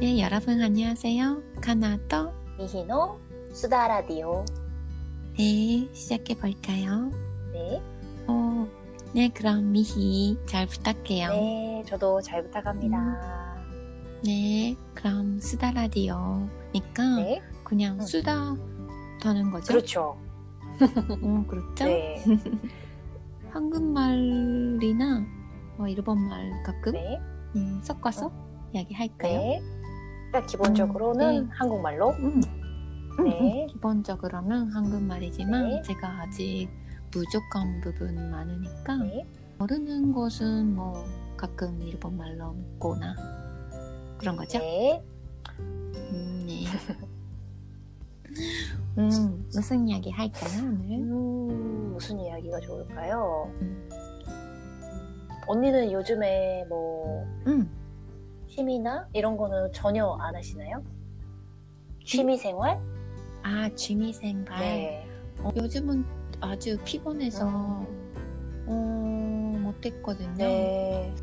네, 여러분 안녕하세요. 카나토. 미히노 수다 라디오. 네, 시작해 볼까요? 네. 어, 네, 그럼 미희 잘 부탁해요. 네, 저도 잘 부탁합니다. 네, 그럼 수다 라디오니까 네. 그냥 음. 수다 하는 거죠? 그렇죠. 어, 그렇죠? 네. 한국말이나 어, 일본말 가끔 네. 음, 섞어서 이야기할까요? 네. 일단 기본적으로는 음, 네. 한국말로. 음. 음, 네. 음. 기본적으로는 한국말이지만 네. 제가 아직 부족한 부분 많으니까 네. 모르는 것은 뭐 가끔 일본말로 묻거나 그런 거죠? 네. 음, 네. 음, 무슨 이야기 할까요 오늘? 음, 무슨 이야기가 좋을까요? 음. 언니는 요즘에 뭐 음, 취미나 이런 거는 전혀 안 하시나요? 취미 생활? 아 취미 생활. 네. 어, 요즘은 아주 피곤해서 음, 어, 못했거든요. 네.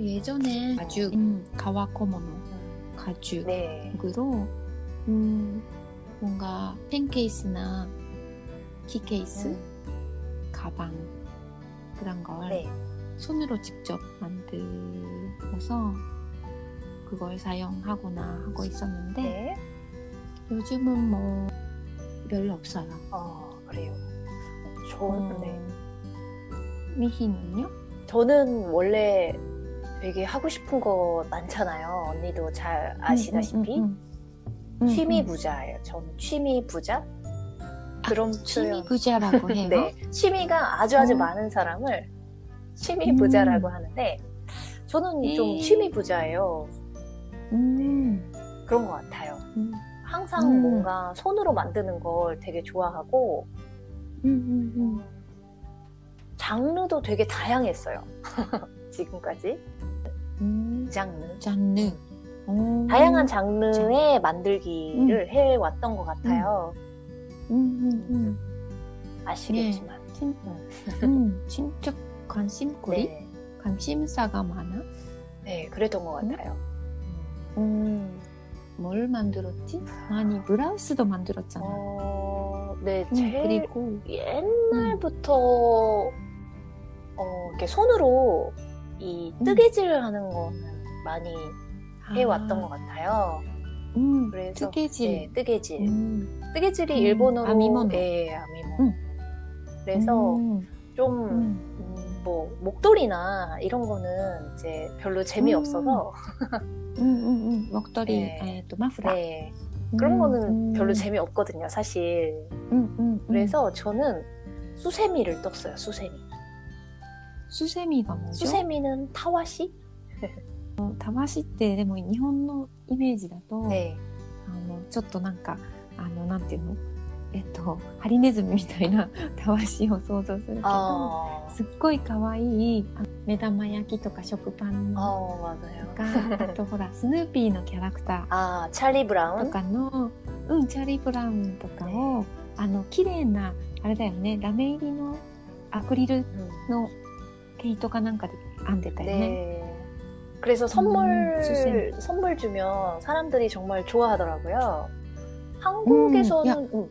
예전에 가죽, 음, 가와코모노 가죽. 네. 으로 음, 뭔가 펜케이스나 키케이스, 음, 가방 그런 걸 네. 손으로 직접 만들어서 그걸 사용하거나 하고 있었는데 네. 요즘은 뭐 별로 없어요. 어, 그래요. 저, 어, 네. 미희는요? 저는 원래 되게 하고 싶은 거 많잖아요. 언니도 잘 아시다시피. 음, 음, 음. 취미 음, 음. 부자예요. 저는 취미 부자? 그런 취미 표현. 부자라고 해요. 네. 취미가 아주 아주 어. 많은 사람을 취미 음. 부자라고 하는데, 저는 좀 네. 취미 부자예요. 음, 그런 것 같아요. 음, 항상 음. 뭔가 손으로 만드는 걸 되게 좋아하고, 음, 음, 음. 장르도 되게 다양했어요. 지금까지. 음, 장르. 장르. 오. 다양한 장르의 만들기를 해왔던 것 같아요. 아시겠지만. 진, 음. 음, 진짜 관심거리? 네. 관심사가 많아? 네, 그랬던 것 음? 같아요. 음, 뭘 만들었지? 많이 브라우스도 만들었잖아. 어, 네, 음, 그리고 옛날부터 어, 이렇게 손으로 이 음. 뜨개질을 하는 거는 많이 해왔던 아, 것 같아요. 음, 그래서 뜨개질. 네, 뜨개질. 음, 뜨개질이 음, 일본어로 아미모노. 네, 아미모노. 음. 그래서 음, 좀 뭐 목도리나 이런 거는 이제 별로 재미없어서 음, 음, 음, 목도리, 네. 에, 또 마프라. 네, 그런 음, 거는 음, 별로 재미없거든요, 사실. 음, 음, 음. 그래서 저는 수세미를 떴어요, 수세미. 수세미가 뭐죠? スセミ는 타와시? たわしってでも日本のイメージだと、 네. あのちょっとなんかあのなんていうの えっとハリネズミみたいなたわしを想像するけど、 아, すっごい可愛いあ目玉焼きとか食パン 아 맞아요. とかあとほらスヌーピーのキャラクタ 아, 찰리 ーと 브라운? かの、うん、チャーリー・ブラウンとかを、あの綺麗なあれだよねラメ入りのアクリル 음. の毛糸かなんかで編んでたよね。 네. 그래서 선물, 음, 수세미. 선물 주면 사람들이 정말 좋아하더라고요. 한국에서는, 음,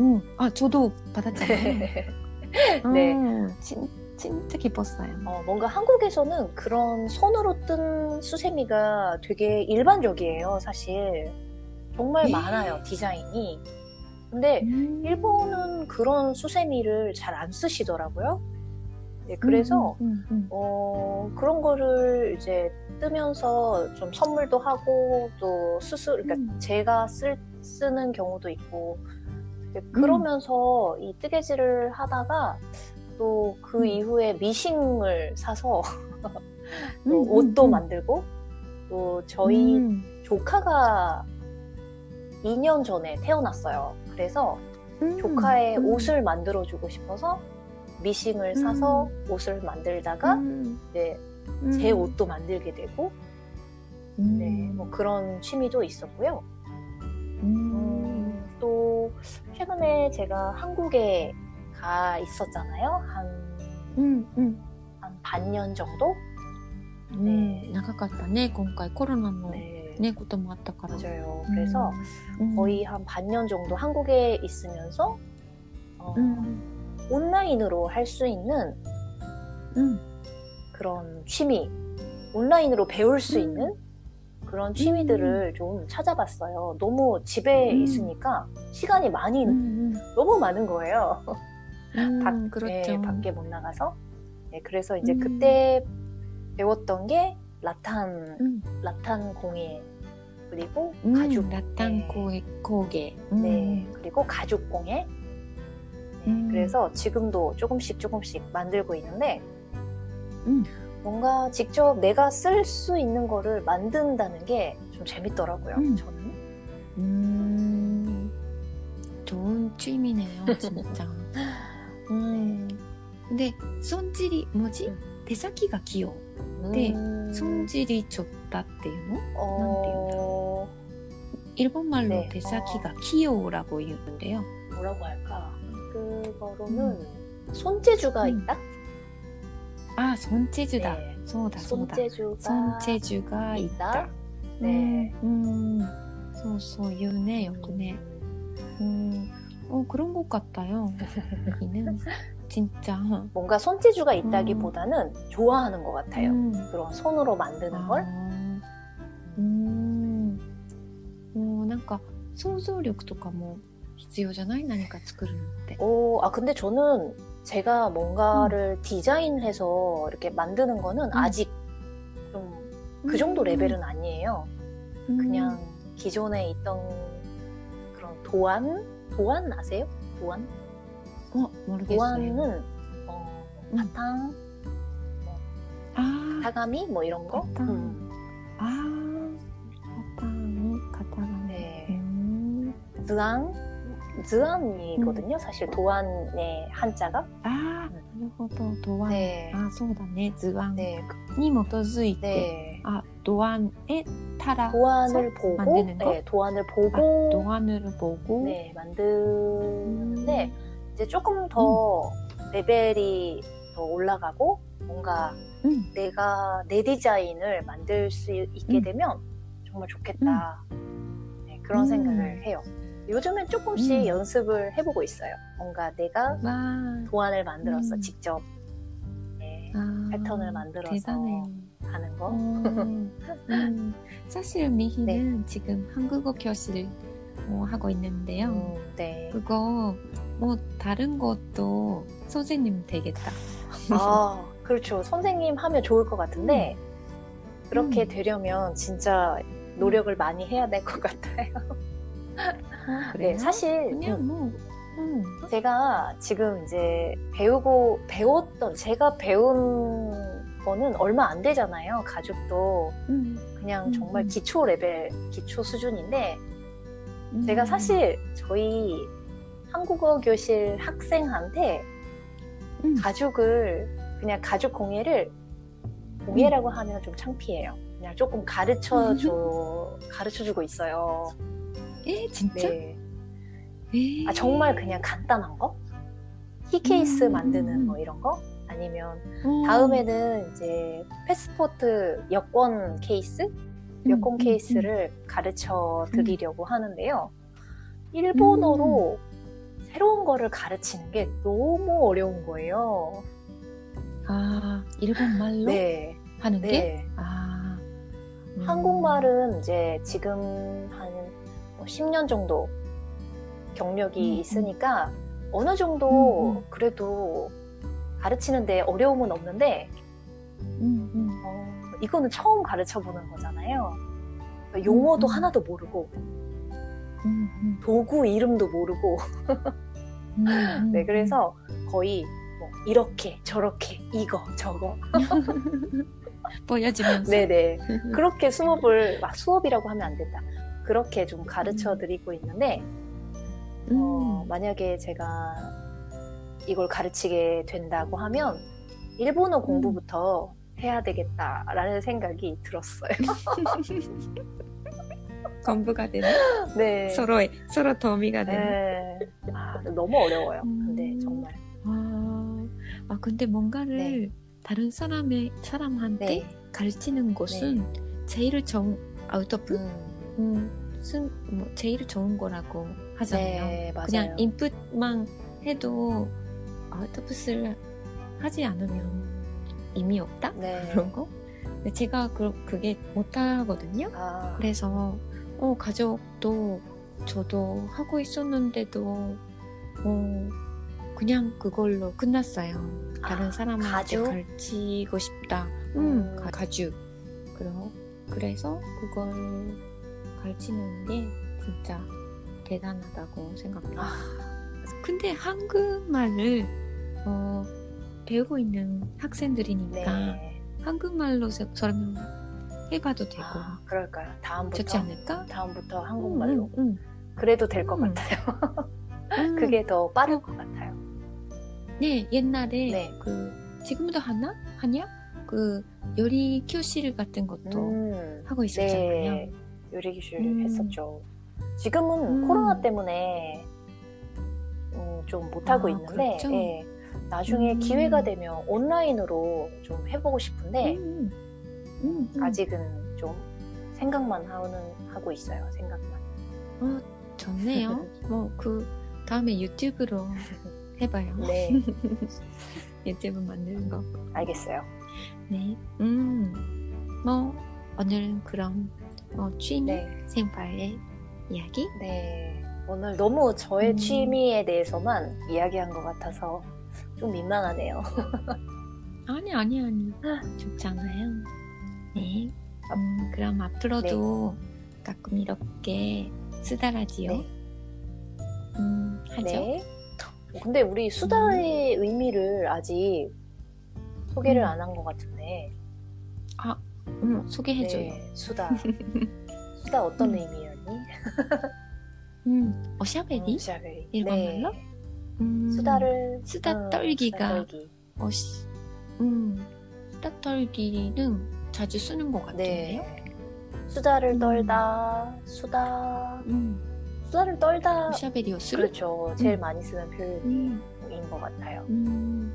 음. 아, 저도 받았잖아요. 네. 음, 진, 진짜 기뻤어요. 어, 뭔가 한국에서는 그런 손으로 뜬 수세미가 되게 일반적이에요, 사실. 정말 네. 많아요, 디자인이. 근데 음. 일본은 그런 수세미를 잘 안 쓰시더라고요. 네, 그래서 음 음, 음, 음, 어, 그런 거를 이제 뜨면서 좀 선물도 하고 또 스스로 그러니까 음. 제가 쓸, 쓰는 경우도 있고 그러면서 이 뜨개질을 하다가 또그 음. 이후에 미싱을 사서 또 음, 옷도 음, 음. 만들고 또 저희 음, 조카가 2년 전에 태어났어요. 그래서 음, 조카의 음, 옷을 만들어주고 싶어서 미싱을 사서 옷을 만들다가 음, 이제 음, 제 옷도 만들게 되고 음, 네, 뭐 그런 취미도 있었고요. 음, 음, 또 최근에 제가 한국에 가 있었잖아요. 한, 음, 음, 한 반년 정도? うんね長かったね今回コロナのね 네. こともあったから 맞아요. 그래서 うん 거의 한 반년 정도 한국에 있으면서 어, うん 온라인으로 할 수 있는 うん 그런 취미, 온라인으로 배울 수 음. 있는 그런 취미들을 음. 좀 찾아봤어요. 너무 집에 음. 있으니까 시간이 많이 음. 음. 너무 많은 거예요. 음, 밖, 그렇죠. 예, 밖에 못 나가서 예, 그래서 이제 음. 그때 배웠던 게 라탄 라탄 공예 그리고 가죽 라탄 공예 고개 네 그리고 가죽 공예 네, 그래서 지금도 조금씩 조금씩 만들고 있는데 뭔가 직접 내가 쓸 수 있는 거를 만든다는 게 좀 재밌더라고요. 음. 저는. 음, 좋은 취미네요, 진짜. 음. 근데 손질이 뭐지? 手先が器用. 네, 음, 손질이 좋다 っていうの? 어, 일본말로 네. 手先が器用라고言うんだよ. 뭐라고 할까? 그거로는 손재주가 음. 있다? 아, 손재주다. 네. そうだそうだ. 손재주가 손재주가 있다. 있다? 네. 음, 음. そうそう言うね、よくね. 음, 어, 그런 것 같아요. 여기는 진짜. 뭔가 손재주가 있다기보다는 좋아하는 것 같아요. 음. 그런 손으로 만드는 걸. あーうんもうなんか想像力とかも必要じゃない何か作るのって。 오, 아, 근데 저는 제가 뭔가를 디자인해서 이렇게 만드는 거는 음. 아직 좀 그 정도 음. 레벨은 아니에요. 그냥 음. 기존에 있던 그런 도안? 도안 아세요? 도안? 어, 모르겠어요. 도안은 어, 음. 바탕, 아, 사가미 뭐 이런 거? 바탕. 음. 아, 바탕이 가탕. 네. 음. 드앙 즈안이거든요. 사실 도안의 한자가. ああ、なるほど。ドワン。 네. あ、そうだね。図案 네. に基づいて、 네. あ、ドワン에 따라 도안을 보고, 만드는 거? 네, 도안을 아, 보고, 도안을 보고 네, 만드는데, 음. 이제 조금 더 레벨이 더 올라가고, 뭔가 음. 내가 내 디자인을 만들 수 있게 음. 되면 정말 좋겠다. 네, 그런 음. 생각을 해요. 요즘엔 조금씩 음. 연습을 해보고 있어요. 뭔가 내가 わ 도안을 만들어서 음. 직접 네, ーあー 패턴을 만들어서 대단해요. 하는 거. 음, 음. 사실 미희는 지금 한국어 교실 뭐 하고 있는데요. 음, 네. 그거 뭐 다른 것도 선생님 되겠다. 아, 그렇죠. 선생님 하면 좋을 것 같은데, 그렇게 음. 되려면 진짜 노력을 많이 해야 될 것 같아요. 어, 그래요? 네, 사실 그냥 뭐 음. 제가 지금 이제 배우고, 배웠던, 제가 배운 거는 얼마 안 되잖아요. 가죽도 음, 그냥 음, 정말 음. 기초 레벨, 기초 수준인데, 음. 제가 사실 저희 한국어 교실 학생한테 음. 가죽을 그냥 가죽 공예를 공예라고 하면 좀 창피해요. 그냥 조금 가르쳐 줘 가르쳐 주고 있어요. 에 진짜? 네. 에. 아 정말 그냥 간단한 거? 키 케이스 음, 만드는 음. 뭐 이런 거? 아니면 어. 다음에는 이제 패스포트 여권 케이스? 음, 여권 음, 케이스를 가르쳐 드리려고 하는데요. 일본어로 새로운 거를 가르치는 게 너무 어려운 거예요. 음. 아 일본 말로 네. 하는 게? 네. 아 음. 한국말은 이제 지금 한 10년 정도 경력이 음, 있으니까 어느 정도 음, 음. 그래도 가르치는데 어려움은 없는데 음, 음, 어, 이거는 처음 가르쳐 보는 거잖아요. 그러니까 용어도 음, 음. 하나도 모르고 음, 음, 도구 이름도 모르고 음, 음, 네 그래서 거의 뭐 이렇게 저렇게 이거 저거 음. 보여주면서 네네 그렇게 수업을 막 수업이라고 하면 안 된다. 그렇게 좀 가르쳐 드리고 있는데 어, 음. 만약에 제가 이걸 가르치게 된다고 하면 일본어 공부부터 해야 되겠다라는 생각이 들었어요. 공부가 되는 네. 서로의 서로 도움이가 되는. 네. 아, 너무 어려워요. 근데 음. 정말. 아, 아 근데 뭔가를 네. 다른 사람의 사람한테 네. 가르치는 것은 제일 좋은 아웃풋, 음, 음, 쓴, 뭐 제일 좋은 거라고 하잖아요. 네, 맞아요. 그냥 인풋만 해도 아웃풋을 하지 않으면 의미 없다 네. 그런 거. 근데 제가 그, 그게 못 하거든요. 아, 그래서 어, 가족도 저도 하고 있었는데도 어, 그냥 그걸로 끝났어요. 다른 아, 사람한테 가죽? 가르치고 싶다. 음, 음. 가- 가죽. 그러, 그래서 그걸 가르치는 게 진짜 대단하다고 생각해요. 아, 근데 한국말을 어, 배우고 있는 학생들이니까 네. 한국말로 서- 설명해봐도 되고 아, 그럴까요? 다음부터 좋지 않을까? 다음부터 한국말로 응, 응, 그래도 될것 음. 같아요. 응. 그게 더 빠를 어. 것 같아요. 네 옛날에 네. 그 지금도 하나 하냐 그 요리 교실 같은 것도 음, 하고 있었잖아요. 네, 요리 기술 음. 했었죠. 지금은 음. 코로나 때문에 음, 좀 못하고 아, 있는데 그렇죠? 예, 나중에 음. 기회가 되면 온라인으로 좀 해보고 싶은데 음, 음, 음. 아직은 좀 생각만 하고는 하고 있어요. 생각만. 어, 좋네요. 뭐 그 다음에 유튜브로 해봐요. 네, 유튜브 만드는 거. 알겠어요. 네. 음. 뭐 오늘은 그럼 뭐 취미 네, 생활의 이야기? 네. 오늘 너무 저의 음. 취미에 대해서만 이야기한 것 같아서 좀 민망하네요. 아니 아니 아니 좋잖아요. 네. 음, 그럼 앞으로도 가끔 이렇게 수다 라디오 네. 음, 하죠. 네. 근데 우리 수다의 의미를 아직 소개를 음. 안한 것 같은데. 음, 소개해줘요. 네, 수다. 수다 어떤 음. 의미였니? 음, 어샤베리? 어, 어샤베리. 일본말로? 네. 음, 수다를 수다 어, 떨기가 떨기. 어시, 음, 수다 떨기는 자주 쓰는 것 네. 같은데요. 네. 수다를 음. 떨다, 수다, 음. 수다를 떨다. 어샤베리오스? 그렇죠. 제일 음. 많이 쓰는 표현인 것 같아요. 음.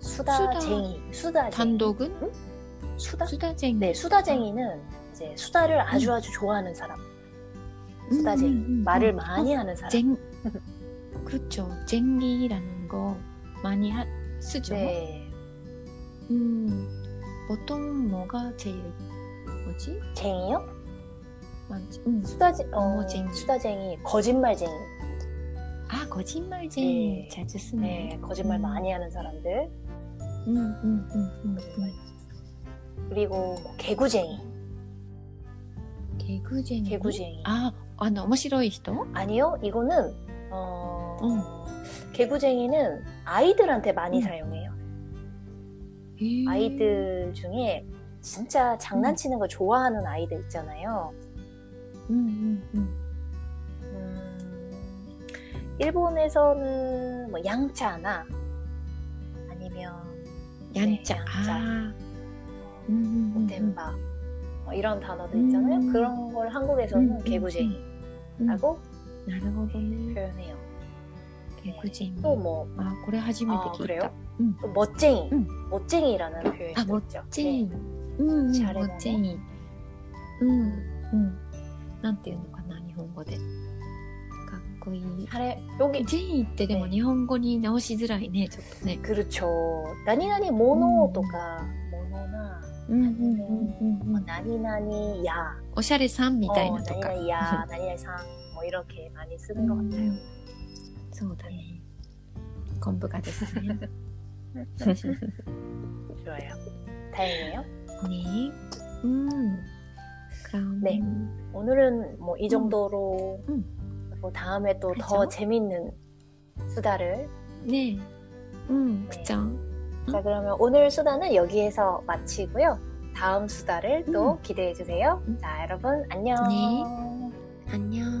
수다쟁이. 수다쟁이. 단독은 수다? 수다쟁이. 네, 수다쟁이는 이제 수다를 아주 아주 좋아하는 사람. 수다쟁이. 음, 음, 음, 말을 음. 많이 하는 사람. 쟁, 그렇죠. 쟁기라는 거 많이 하, 쓰죠. 네. 음, 보통 뭐가 제일 뭐지? 쟁이요? 많지? 음. 수다쟁이. 어, 어머쟁이. 수다쟁이. 거짓말쟁이. 아 거짓말쟁이 네. 자주 쓰네. 네, 거짓말 음. 많이 하는 사람들. 음, 음, 음, 음, 음. 그리고 뭐 개구쟁이. 개구쟁이. 개구쟁이. 아, 아 너무 싫어이人? 아니요, 이거는 어, 음. 개구쟁이는 아이들한테 많이 음. 사용해요. 음. 아이들 중에 진짜 장난치는 거 좋아하는 아이들 있잖아요. 음, 음, 음. 음, 일본에서는 뭐 양짜나 아니면 얀짜. 네, 얀짜. 아. 음, 음, 음, 음. 덴바 뭐 이런 단어들 있잖아요. 음. 그런 걸 한국에서는 음, 음, 개구쟁이라고 음. なるほどね。 표현해요. 개구쟁이 또 뭐 아, これ初めて 아, 聞い 그래요? た。うん。 또 멋쟁이, 음. 멋쟁이라는 표현이 아, 있죠. チェーン。うん、うん、シャレだねもチェーン。うん、うん。なんていうのかな、日本語で。 かっこいい。 차례 여기 ジェインってでもね日本語に直しづらいね、ちょっとね。 그렇죠. 나니나니 모노 とか 모노나 うん、うん、うん、うん。 나니나니 야 おしゃれさんみたい 어, なとか。 나니나니 야 나니나니 상뭐 이렇게 많이 쓰는 것 같아요. そうだね。昆布がですね。 좋아요. 다행이에요. ねうん。그럼 네. 오늘은 뭐 이 정도로 음. 뭐 다음에 또 더? 재밌는 수다를 네. 음, 네. 그죠. 자 그러면 오늘 수다는 여기에서 마치고요. 다음 수다를 또 음. 기대해 주세요. 음. 자 여러분 안녕. 네. 안녕.